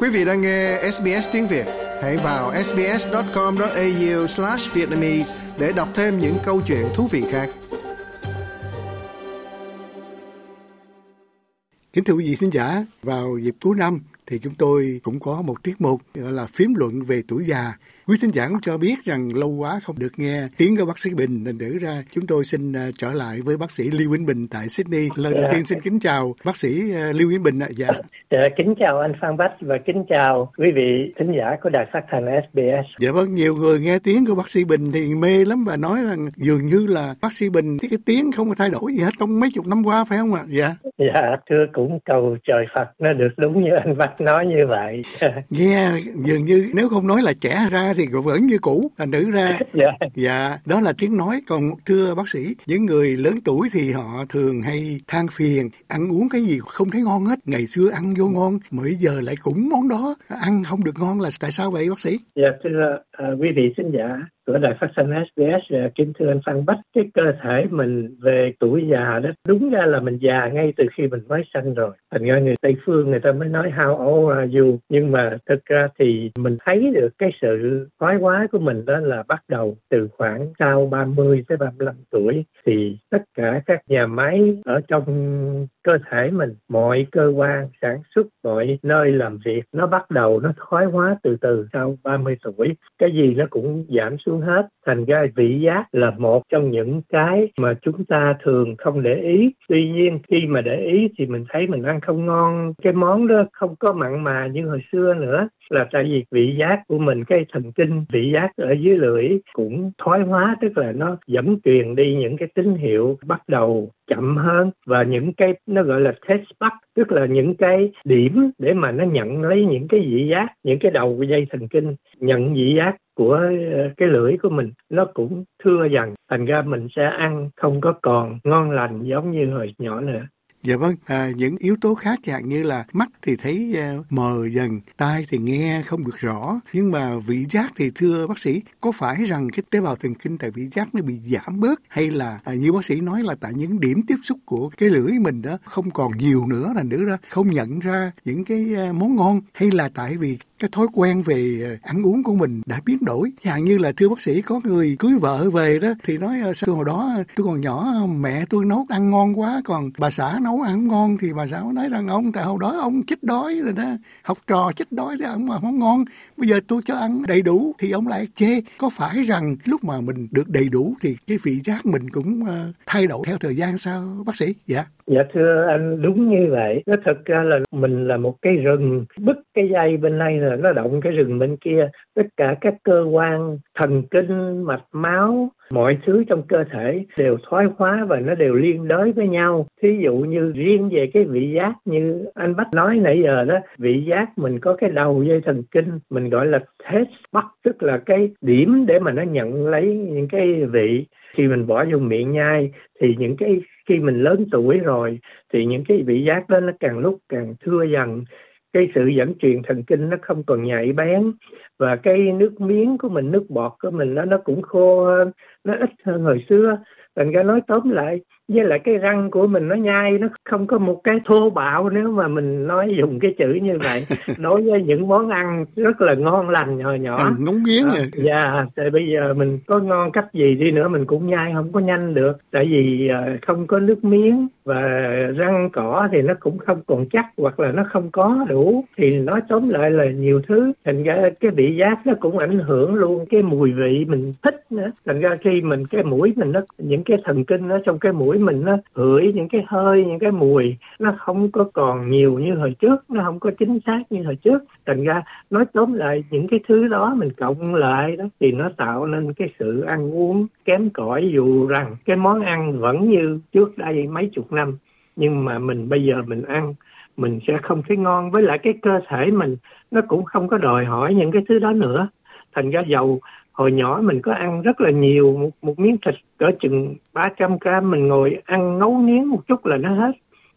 Quý vị đang nghe SBS tiếng Việt, hãy vào sbs.com.au/vietnamese để đọc thêm những câu chuyện thú vị khác. Kính thưa quý vị khán giả, vào dịp cuối năm thì chúng tôi cũng có một tiết mục gọi là phím luận về tuổi già Quý thính giả cũng cho biết rằng lâu quá không được nghe tiếng của bác sĩ Bình nên đỡ ra chúng tôi xin uh, trở lại với bác sĩ Lưu Vĩnh Bình tại Sydney. Lần đầu dạ. tiên xin kính chào bác sĩ uh, Lưu Vĩnh Bình ạ. Dạ. dạ. Kính chào anh Phan Bách và kính chào quý vị thính giả của đài phát thanh SBS. Dạ vâng, nhiều người nghe tiếng của bác sĩ Bình thì mê lắm và nói rằng dường như là bác sĩ Bình cái, cái tiếng không có thay đổi gì hết trong mấy chục năm qua phải không ạ? Dạ. Dạ, thưa cũng cầu trời Phật nó được đúng như anh Bách nói như vậy. nghe dường như nếu không nói là trẻ ra thì cũng vẫn như cũ thành nữ ra. Dạ. dạ đó là tiếng nói. Còn thưa bác sĩ những người lớn tuổi thì họ thường hay than phiền ăn uống cái gì không thấy ngon hết ngày xưa ăn vô ngon bây giờ lại cũng món đó ăn không được ngon là tại sao vậy bác sĩ? Dạ thưa uh, quý vị khán giả của đài phát thanh SBS à, kính thưa anh Phan Bách. Cái cơ thể mình về tuổi già đó, đúng ra là mình già ngay từ khi mình mới sanh rồi. Thành ra người Tây phương người ta mới nói how old are you? Nhưng mà thực ra thì mình thấy được cái sự thoái hóa của mình đó là bắt đầu từ khoảng sau 30 tới 35 tuổi. Thì tất cả các nhà máy ở trong cơ thể mình, mọi cơ quan sản xuất, mọi nơi làm việc, nó bắt đầu nó thoái hóa từ từ sau 30 tuổi. Cái gì nó cũng giảm xuống hết, thành ra vị giác là một trong những cái mà chúng ta thường không để ý. Tuy nhiên, khi mà để ý thì mình thấy mình ăn không ngon, cái món đó không có mặn mà như hồi xưa nữa là tại vì vị giác của mình, cái thần kinh vị giác ở dưới lưỡi cũng thoái hóa, tức là nó dẫn truyền đi những cái tín hiệu bắt đầu chậm hơn. Và những cái, nó gọi là test bắt tức là những cái điểm để mà nó nhận lấy những cái vị giác, những cái đầu của dây thần kinh, nhận vị giác của ờ, cái lưỡi của mình. Nó cũng thưa dần thành ra mình sẽ ăn không có còn ngon lành giống như hồi nhỏ nữa. Dạ vâng, à, những yếu tố khác dạng như là mắt thì thấy uh, mờ dần, tai thì nghe không được rõ, nhưng mà vị giác thì thưa bác sĩ, có phải rằng cái tế bào thần kinh tại vị giác nó bị giảm bớt hay là à, như bác sĩ nói là tại những điểm tiếp xúc của cái lưỡi mình đó không còn nhiều nữa là nữa ra không nhận ra những cái uh, món ngon hay là tại vì cái thói quen về ờ, ăn uống của mình đã biến đổi. Chẳng như là thưa bác sĩ, có người cưới vợ về đó, thì nói ờ, sau hồi đó ờ, tôi còn nhỏ mẹ tôi nấu ăn ngon quá, còn bà xã nấu ăn ngon thì bà xã nói rằng ông, tại hồi đó ông chết đói rồi đó, học trò chết đói đó, ông mà không ngon. Bây giờ tôi cho ăn đầy đủ thì ông lại chê. Có phải rằng lúc mà mình được đầy đủ thì cái vị giác mình cũng thay đổi theo thời gian sao, bác sĩ? Dạ. Dạ thưa anh đúng như vậy. Nó thật ra là mình là một cái rừng, bứt cái dây bên này là nó động cái rừng bên kia. Tất cả các cơ quan, thần kinh, mạch máu, mọi thứ trong cơ thể đều thoái hóa và nó đều liên đới với nhau. Thí dụ như riêng về cái vị giác như anh Bách nói nãy giờ đó, vị giác mình có cái đầu dây thần kinh, mình gọi là taste bud, tức là cái điểm để mà nó nhận lấy những cái vị. Khi mình bỏ vô miệng nhai thì những cái khi mình lớn tuổi rồi thì những cái vị giác đó nó càng lúc càng thưa dần. Cái sự dẫn truyền thần kinh nó không còn nhạy bén và cái nước miếng của mình nước bọt của mình nó nó cũng khô hơn nó ít hơn hồi xưa. Thành ra nói tóm lại với lại cái răng của mình nó nhai nó không có một cái thô bạo nếu mà mình nói dùng cái chữ như vậy. Đối với những món ăn rất là ngon lành nhỏ nhỏ. À, ngúng nghiến à, dạ tại bây giờ mình có ngon cách gì đi nữa mình cũng nhai không có nhanh được. Tại vì uh, không có nước miếng và răng cỏ thì nó cũng không còn chắc hoặc là nó không có đủ. Thì nói tóm lại là nhiều thứ. Thành ra cái vị giác nó cũng ảnh hưởng luôn cái mùi vị mình thích nữa. Thành ra khi mình, cái mũi mình nó, những cái thần kinh nó trong cái mũi mình nó hửi những cái hơi, những cái mùi, nó không có còn nhiều như hồi trước, nó không có chính xác như hồi trước. Thành ra nói tóm lại những cái thứ đó mình cộng lại đó thì nó tạo nên cái sự ăn uống kém cỏi dù rằng cái món ăn vẫn như trước đây mấy chục năm. Nhưng mà mình bây giờ mình ăn, mình sẽ không thấy ngon. Với lại cái cơ thể mình, nó cũng không có đòi hỏi những cái thứ đó nữa. Thành ra dầu hồi nhỏ mình có ăn rất là nhiều một, một miếng thịt cỡ chừng 300 gram mình ngồi ăn nấu nướng một chút là nó hết.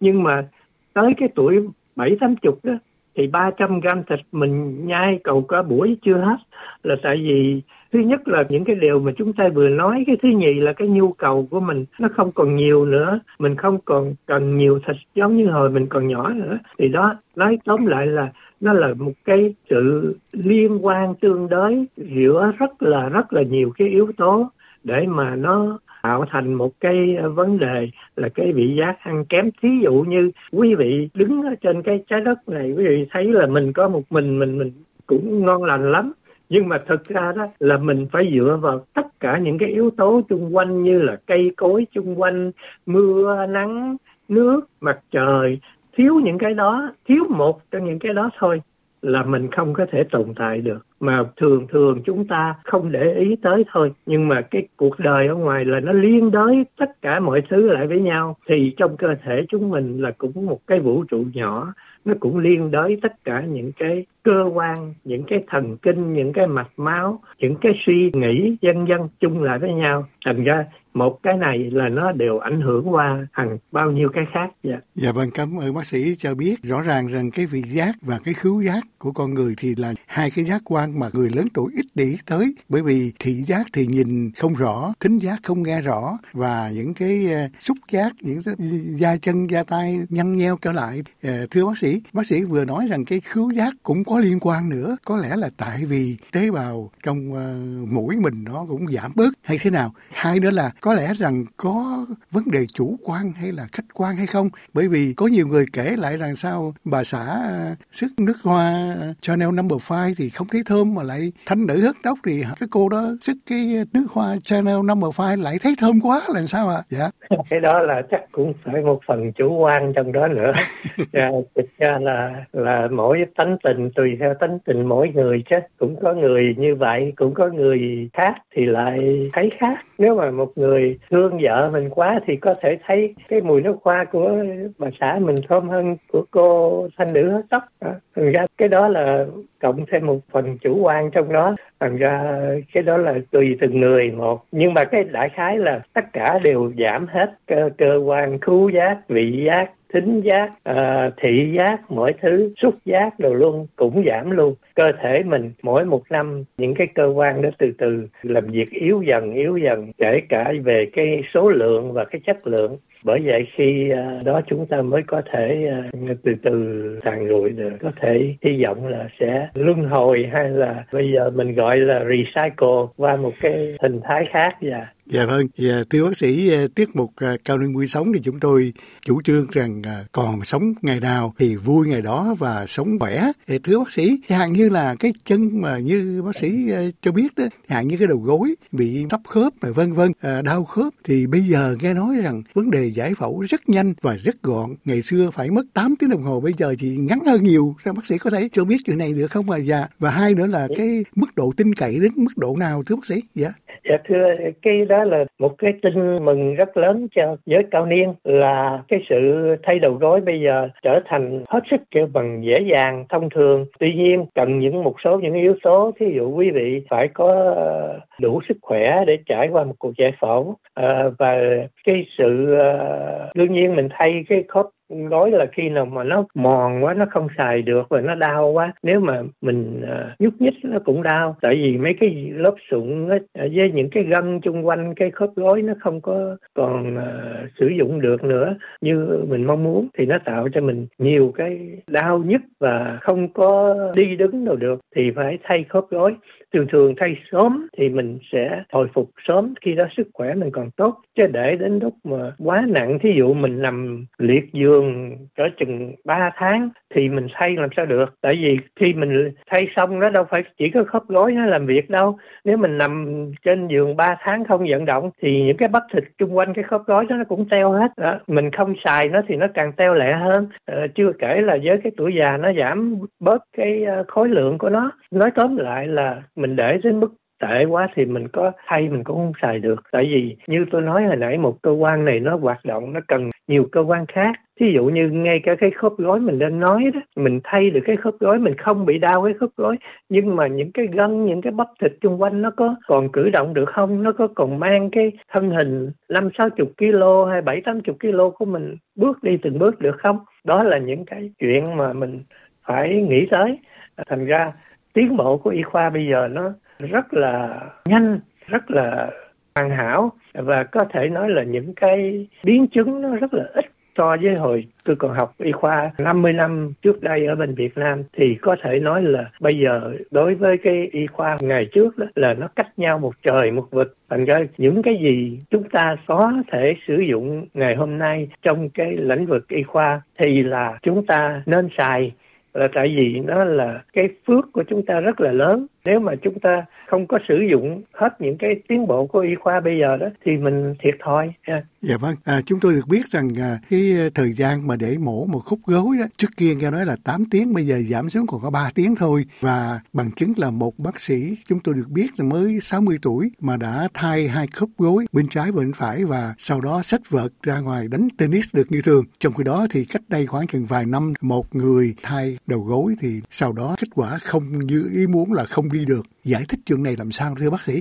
Nhưng mà tới cái tuổi bảy tám chục đó thì 300 gram thịt mình nhai cầu cả buổi chưa hết. Là tại vì thứ nhất là những cái điều mà chúng ta vừa nói cái thứ nhì là cái nhu cầu của mình nó không còn nhiều nữa. Mình không còn cần nhiều thịt giống như hồi mình còn nhỏ nữa. Thì đó nói tóm lại là nó là một cái sự liên quan tương đối giữa rất là rất là nhiều cái yếu tố để mà nó tạo thành một cái vấn đề là cái vị giác ăn kém. Thí dụ như quý vị đứng ở trên cái trái đất này, quý vị thấy là mình có một mình mình mình cũng ngon lành lắm. Nhưng mà thực ra đó là mình phải dựa vào tất cả những cái yếu tố xung quanh như là cây cối xung quanh, mưa, nắng, nước, mặt trời thiếu những cái đó, thiếu một trong những cái đó thôi là mình không có thể tồn tại được mà thường thường chúng ta không để ý tới thôi. Nhưng mà cái cuộc đời ở ngoài là nó liên đới tất cả mọi thứ lại với nhau. Thì trong cơ thể chúng mình là cũng một cái vũ trụ nhỏ. Nó cũng liên đới tất cả những cái cơ quan, những cái thần kinh, những cái mạch máu, những cái suy nghĩ, dân dân chung lại với nhau. Thành ra một cái này là nó đều ảnh hưởng qua hàng bao nhiêu cái khác. Dạ. Dạ vâng cảm ơn bác sĩ cho biết rõ ràng rằng cái vị giác và cái khứu giác của con người thì là hai cái giác quan mà người lớn tuổi ít để ý tới. Bởi vì thị giác thì nhìn không rõ, thính giác không nghe rõ và những cái ờ, xúc giác, những cái da chân, da tay nhăn nheo trở lại. Ờ, thưa bác sĩ bác sĩ vừa nói rằng cái khứu giác cũng có liên quan nữa. Có lẽ là tại vì tế bào trong ờ, mũi mình nó cũng giảm bớt hay thế nào. Hai nữa là có lẽ rằng có vấn đề chủ quan hay là khách quan hay không? Bởi vì có nhiều người kể lại rằng sao bà xã sức nước hoa Chanel Number Five thì không thấy thơm mà lại thanh nữ hớt tóc thì cái cô đó sức cái nước hoa Chanel Number Five lại thấy thơm quá là sao ạ? À? Dạ. Cái đó là chắc cũng phải một phần chủ quan trong đó nữa. dạ, thực ra là là mỗi tánh tình tùy theo tánh tình mỗi người chứ cũng có người như vậy cũng có người khác thì lại thấy khác nếu mà một người thương vợ mình quá thì có thể thấy cái mùi nước hoa của bà xã mình thơm hơn của cô thanh nữ hớt tóc thành ra cái đó đó là cộng thêm một phần chủ quan trong đó. Thành ra cái đó là tùy từng người một. Nhưng mà cái đại khái là tất cả đều giảm hết cơ, cơ quan khứu giác vị giác thính giác uh, thị giác mọi thứ xúc giác đồ luôn cũng giảm luôn. Cơ thể mình mỗi một năm những cái cơ quan đó từ từ làm việc yếu dần yếu dần kể cả về cái số lượng và cái chất lượng. Bởi vậy khi ờ, đó chúng ta mới có thể ờ, từ từ tàn lụi được. Có thể hy vọng là sẽ luân hồi hay là bây giờ mình gọi là recycle qua một cái hình thái khác và dạ. Dạ vâng, dạ, thưa bác sĩ, ờ, tiết mục uh, Cao Ninh Vui Sống thì chúng tôi chủ trương rằng uh, còn sống ngày nào thì vui ngày đó và sống khỏe. Thì thưa bác sĩ, hạn như là cái chân mà như bác sĩ cho biết đó, hạn như cái đầu gối bị thấp khớp và vân vân, đau khớp thì bây giờ nghe nói rằng vấn đề giải phẫu rất nhanh và rất gọn. Ngày xưa phải mất 8 tiếng đồng hồ, bây giờ chỉ ngắn hơn nhiều. Sao bác sĩ có thể cho biết chuyện này được không? Và, dạ, và hai nữa là cái mức độ tin cậy đến mức độ nào thưa bác sĩ? Dạ. Dạ thưa, cái đó là một cái tin mừng rất lớn cho giới cao niên là cái sự thay đầu gối bây giờ trở thành hết sức kêu bằng dễ dàng, thông thường. Tuy nhiên cần những một số những yếu tố, thí dụ quý vị phải có ờ, đủ sức khỏe để trải qua một cuộc giải phẫu à, và cái sự ờ, đương nhiên mình thay cái khớp gối là khi nào mà nó mòn quá nó không xài được và nó đau quá nếu mà mình uh, nhúc nhích nó cũng đau. Tại vì mấy cái lớp sụn á, với những cái gân chung quanh cái khớp gối nó không có còn uh, sử dụng được nữa như mình mong muốn thì nó tạo cho mình nhiều cái đau nhức và không có đi đứng đâu được. Thì phải thay khớp gối thường thường thay sớm thì mình sẽ hồi phục sớm. Khi đó sức khỏe mình còn tốt. Chứ để đến lúc mà quá nặng thí dụ mình nằm liệt giường cỡ chừng 3 tháng thì mình thay làm sao được? Tại vì khi mình thay xong nó đâu phải chỉ có khớp gối nó làm việc đâu. Nếu mình nằm trên giường 3 tháng không vận động thì những cái bắp thịt chung quanh cái khớp gối đó nó cũng teo hết. Đó. mình không xài nó thì nó càng teo lẹ hơn. Ờ, chưa kể là với cái tuổi già nó giảm bớt cái ờ, khối lượng của nó. Nói tóm lại là mình để đến mức tệ quá thì mình có thay mình cũng không xài được. Tại vì như tôi nói hồi nãy, một cơ quan này nó hoạt động, nó cần nhiều cơ quan khác. Thí dụ như ngay cả cái khớp gối mình đang nói đó, mình thay được cái khớp gối, mình không bị đau cái khớp gối. Nhưng mà những cái gân, những cái bắp thịt xung quanh nó có còn cử động được không? Nó có còn mang cái thân hình năm, sáu chục kg hay bảy, tám chục kg của mình bước đi từng bước được không? Đó là những cái chuyện mà mình phải nghĩ tới. Thành ra tiến bộ của y khoa bây giờ nó rất là nhanh, rất là hoàn hảo và có thể nói là những cái biến chứng nó rất là ít so với hồi tôi còn học y khoa 50 năm trước đây ở bên Việt Nam. Thì có thể nói là bây giờ đối với cái y khoa ngày trước đó là nó cách nhau một trời một vực. Thành ra những cái gì chúng ta có thể sử dụng ngày hôm nay trong cái lĩnh vực y khoa thì là chúng ta nên xài là tại vì nó là cái phước của chúng ta rất là lớn nếu mà chúng ta không có sử dụng hết những cái tiến bộ của y khoa bây giờ đó thì mình thiệt thòi. Yeah. dạ vâng. À, chúng tôi được biết rằng à, cái ờ, thời gian mà để mổ một khúc gối đó trước kia nghe nói là 8 tiếng bây giờ giảm xuống còn có 3 tiếng thôi. Và bằng chứng là một bác sĩ chúng tôi được biết là mới 60 tuổi mà đã thay hai khớp gối bên trái và bên phải và sau đó sách vợt ra ngoài đánh tennis được như thường. Trong khi đó thì cách đây khoảng chừng vài năm một người thay đầu gối thì sau đó kết quả không như ý muốn là không đi được. Giải thích chuyện này làm sao thưa bác sĩ?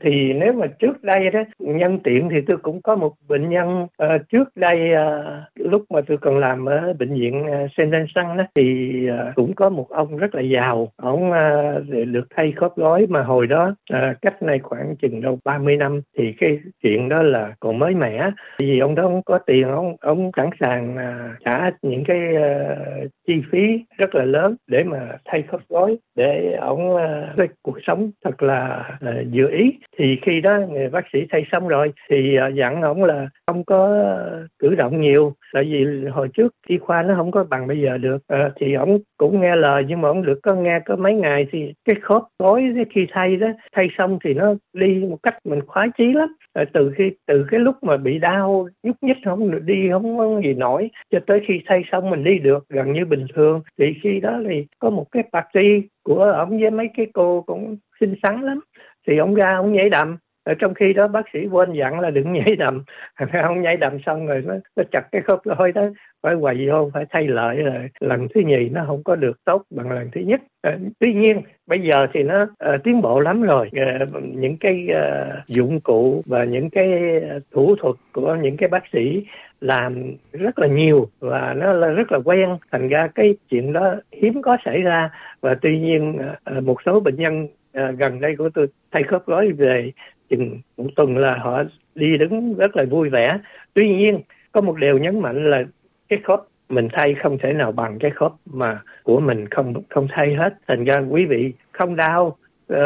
Thì nếu mà trước đây đó nhân tiện thì tôi cũng có một bệnh nhân uh, trước đây uh, lúc mà tôi còn làm ở bệnh viện uh, Saint Vincent đó thì uh, cũng có một ông rất là giàu. Ông uh, được thay khớp gối mà hồi đó uh, cách này khoảng chừng đâu 30 năm thì cái chuyện đó là còn mới mẻ. Vì ông đó không có tiền ông ông sẵn sàng uh, trả những cái uh, chi phí rất là lớn để mà thay khớp gối để ông uh, cuộc sống thật là uh, dự ý thì khi đó người bác sĩ thay xong rồi thì à, dặn ông là không có ờ, cử động nhiều. Tại vì hồi trước y khoa nó không có bằng bây giờ được. À, thì ông cũng nghe lời nhưng mà ông được có nghe có mấy ngày thì cái khớp gối khi thay đó thay xong thì nó đi một cách mình khoái chí lắm. À, từ khi từ cái lúc mà bị đau nhúc nhích không được đi không có gì nổi cho tới khi thay xong mình đi được gần như bình thường. Thì khi đó thì có một cái party của ông với mấy cái cô cũng xinh xắn lắm thì ông ra ông nhảy đầm. Ở trong khi đó bác sĩ quên dặn là đừng nhảy đầm. Ông nhảy đầm xong rồi nó, nó chặt cái khớp thôi đó. Phải quầy vô phải thay lại rồi. Lần thứ nhì nó không có được tốt bằng lần thứ nhất. À, tuy nhiên bây giờ thì nó à, tiến bộ lắm rồi. À, những cái à, dụng cụ và những cái thủ thuật của những cái bác sĩ làm rất là nhiều và nó là rất là quen. Thành ra cái chuyện đó hiếm có xảy ra. Và tuy nhiên à, một số bệnh nhân uh, gần đây của tôi thay khớp gối về chừng một tuần là họ đi đứng rất là vui vẻ. Tuy nhiên có một điều nhấn mạnh là cái khớp mình thay không thể nào bằng cái khớp mà của mình không không thay hết. Thành ra quý vị không đau uh,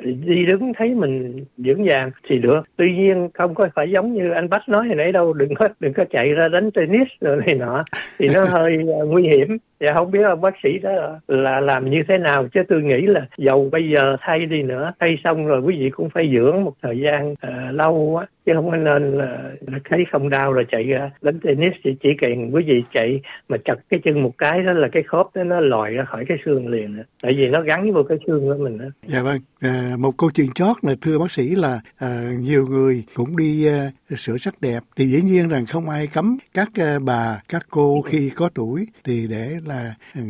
đi đứng thấy mình vững vàng thì được. Tuy nhiên không có phải giống như anh bách nói hồi nãy đâu đừng có đừng có chạy ra đánh tennis rồi này nọ thì nó hơi uh, nguy hiểm dạ không biết ông bác sĩ đó là làm như thế nào. Chứ tôi nghĩ là dầu bây giờ thay đi nữa thay xong rồi quý vị cũng phải dưỡng một thời gian uh, lâu quá. Chứ không có nên là, là thấy không đau rồi chạy ra đánh tennis. Thì chỉ cần quý vị chạy mà chặt cái chân một cái đó là cái khớp đó nó lòi ra khỏi cái xương liền đó. tại vì nó gắn vô cái xương của mình đó. dạ vâng. À, một câu chuyện chót là thưa bác sĩ là à, nhiều người cũng đi à, sửa sắc đẹp. Thì dĩ nhiên rằng không ai cấm các à, bà các cô khi có tuổi thì để là ừ,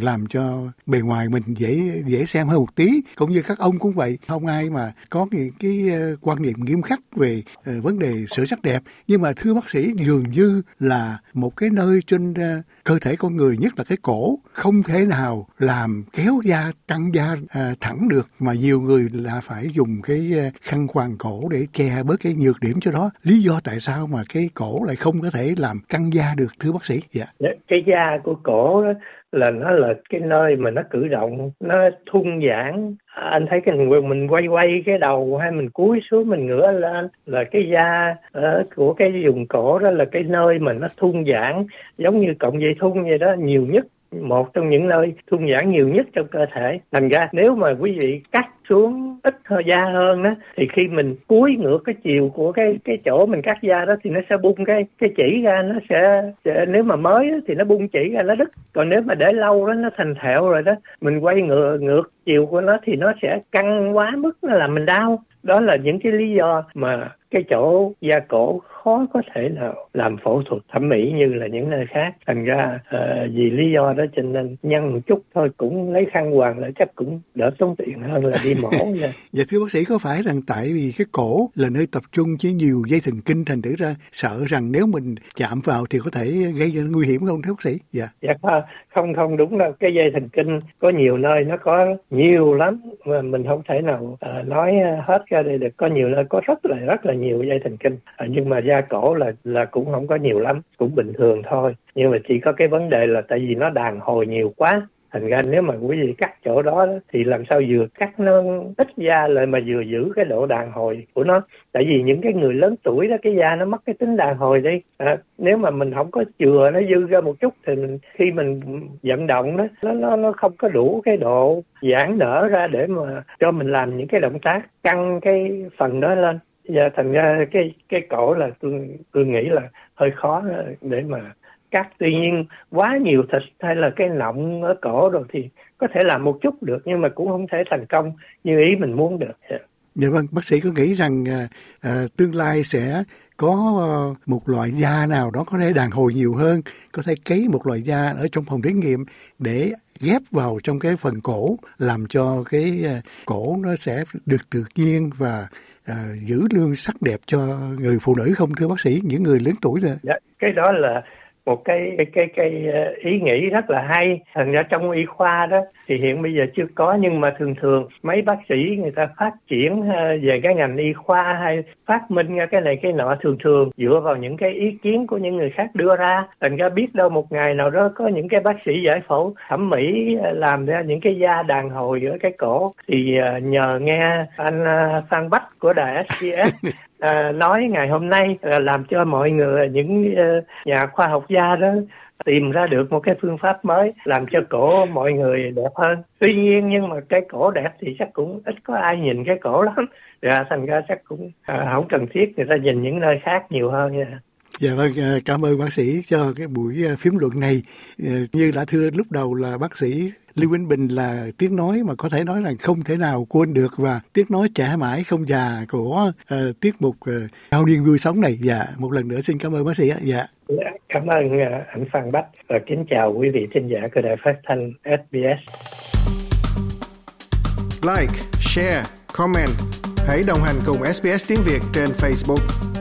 làm cho bề ngoài mình dễ dễ xem hơn một tí. Cũng như các ông cũng vậy. Không ai mà có những cái ờ, quan niệm nghiêm khắc về ờ, vấn đề sửa sắc đẹp. Nhưng mà thưa bác sĩ, dường như là một cái nơi trên ờ, cơ thể con người, nhất là cái cổ không thể nào làm kéo da căng da à, thẳng được mà nhiều người là phải dùng cái à, khăn quàng cổ để che bớt cái nhược điểm cho đó. Lý do tại sao mà cái cổ lại không có thể làm căng da được thưa bác sĩ? Dạ. dạ cái da của cổ đó là nó là cái nơi mà nó cử động nó thun giãn. À, anh thấy cái mình quay quay cái đầu hay mình cúi xuống mình ngửa lên là cái da uh, của cái vùng cổ đó là cái nơi mà nó thun giãn giống như cọng dây thun vậy đó nhiều nhất một trong những nơi thun giãn nhiều nhất trong cơ thể. Thành ra nếu mà quý vị cắt xuống ít hơi da hơn đó thì khi mình cúi ngược cái chiều của cái cái chỗ mình cắt da đó thì nó sẽ bung cái cái chỉ ra nó sẽ, sẽ nếu mà mới đó, thì nó bung chỉ ra nó đứt còn nếu mà để lâu đó nó thành thẹo rồi đó mình quay ngược ngược chiều của nó thì nó sẽ căng quá mức nó làm mình đau. Đó là những cái lý do mà cái chỗ da cổ khó có thể nào làm phẫu thuật thẩm mỹ như là những nơi khác. Thành ra uh, vì lý do đó cho nên nhăn một chút thôi cũng lấy khăn quàng lại chắc cũng đỡ tốn tiền hơn là đi mổ nha. Dạ thưa bác sĩ có phải rằng tại vì cái cổ là nơi tập trung với nhiều dây thần kinh thành thử ra sợ rằng nếu mình chạm vào thì có thể gây ra nguy hiểm không thưa bác sĩ? Dạ. Dạ không không đúng đâu. Cái dây thần kinh có nhiều nơi nó có nhiều lắm mà mình không thể nào uh, nói hết ra đây được. Có nhiều nơi có rất là rất là nhiều dây thần kinh. Uh, nhưng mà da cổ là là cũng không có nhiều lắm cũng bình thường thôi. Nhưng mà chỉ có cái vấn đề là tại vì nó đàn hồi nhiều quá. Thành ra nếu mà quý vị cắt chỗ đó thì làm sao vừa cắt nó ít da lại mà vừa giữ cái độ đàn hồi của nó. Tại vì những cái người lớn tuổi đó cái da nó mất cái tính đàn hồi đi. À, nếu mà mình không có chừa nó dư ra một chút thì mình, khi mình vận động đó nó nó nó không có đủ cái độ giãn nở ra để mà cho mình làm những cái động tác căng cái phần đó lên dạ thành ra cái cái cổ là tôi tôi nghĩ là hơi khó để mà cắt. Tuy nhiên quá nhiều thịt hay là cái nọng ở cổ rồi thì có thể làm một chút được nhưng mà cũng không thể thành công như ý mình muốn được. Dạ. dạ vâng, bác sĩ có nghĩ rằng à, à, tương lai sẽ có ờ, một loại da nào đó có thể đàn hồi nhiều hơn, có thể cấy một loại da ở trong phòng thí nghiệm để ghép vào trong cái phần cổ làm cho cái à, cổ nó sẽ được tự nhiên và à, giữ lương sắc đẹp cho người phụ nữ không thưa bác sĩ những người lớn tuổi rồi. Dạ, cái đó là một cái cái cái, cái ờ, ý nghĩ rất là hay. Thành ra trong y khoa đó thì hiện bây giờ chưa có nhưng mà thường thường mấy bác sĩ người ta phát triển ờ, về cái ngành y khoa hay phát minh ra cái này cái nọ thường thường dựa vào những cái ý kiến của những người khác đưa ra. Thành ra biết đâu một ngày nào đó có những cái bác sĩ giải phẫu thẩm mỹ ờ, làm ra những cái da đàn hồi ở cái cổ thì nhờ nghe anh Phan Bách của đài SCS à, nói ngày hôm nay à, làm cho mọi người ờ, những à, nhà khoa học gia đó tìm ra được một cái phương pháp mới làm cho cổ mọi người đẹp hơn. Tuy nhiên nhưng mà cái cổ đẹp thì chắc cũng ít có ai nhìn cái cổ lắm. Dạ thành ra chắc cũng à, không cần thiết người ta nhìn những nơi khác nhiều hơn nha. Dạ vâng, à, cảm ơn bác sĩ cho cái buổi à, phím luận này. À, như đã thưa lúc đầu là bác sĩ Lưu Vĩnh Bình là tiếng nói mà có thể nói là không thể nào quên được và tiếng nói trẻ mãi không già của uh, tiết mục uh, cao niên vui sống này. Dạ, một lần nữa xin cảm ơn bác sĩ ạ. Dạ. dạ cảm ơn uh, anh Phan Bách và kính chào quý vị thính giả của đài phát thanh SBS. Like, share, comment. Hãy đồng hành cùng SBS tiếng Việt trên Facebook.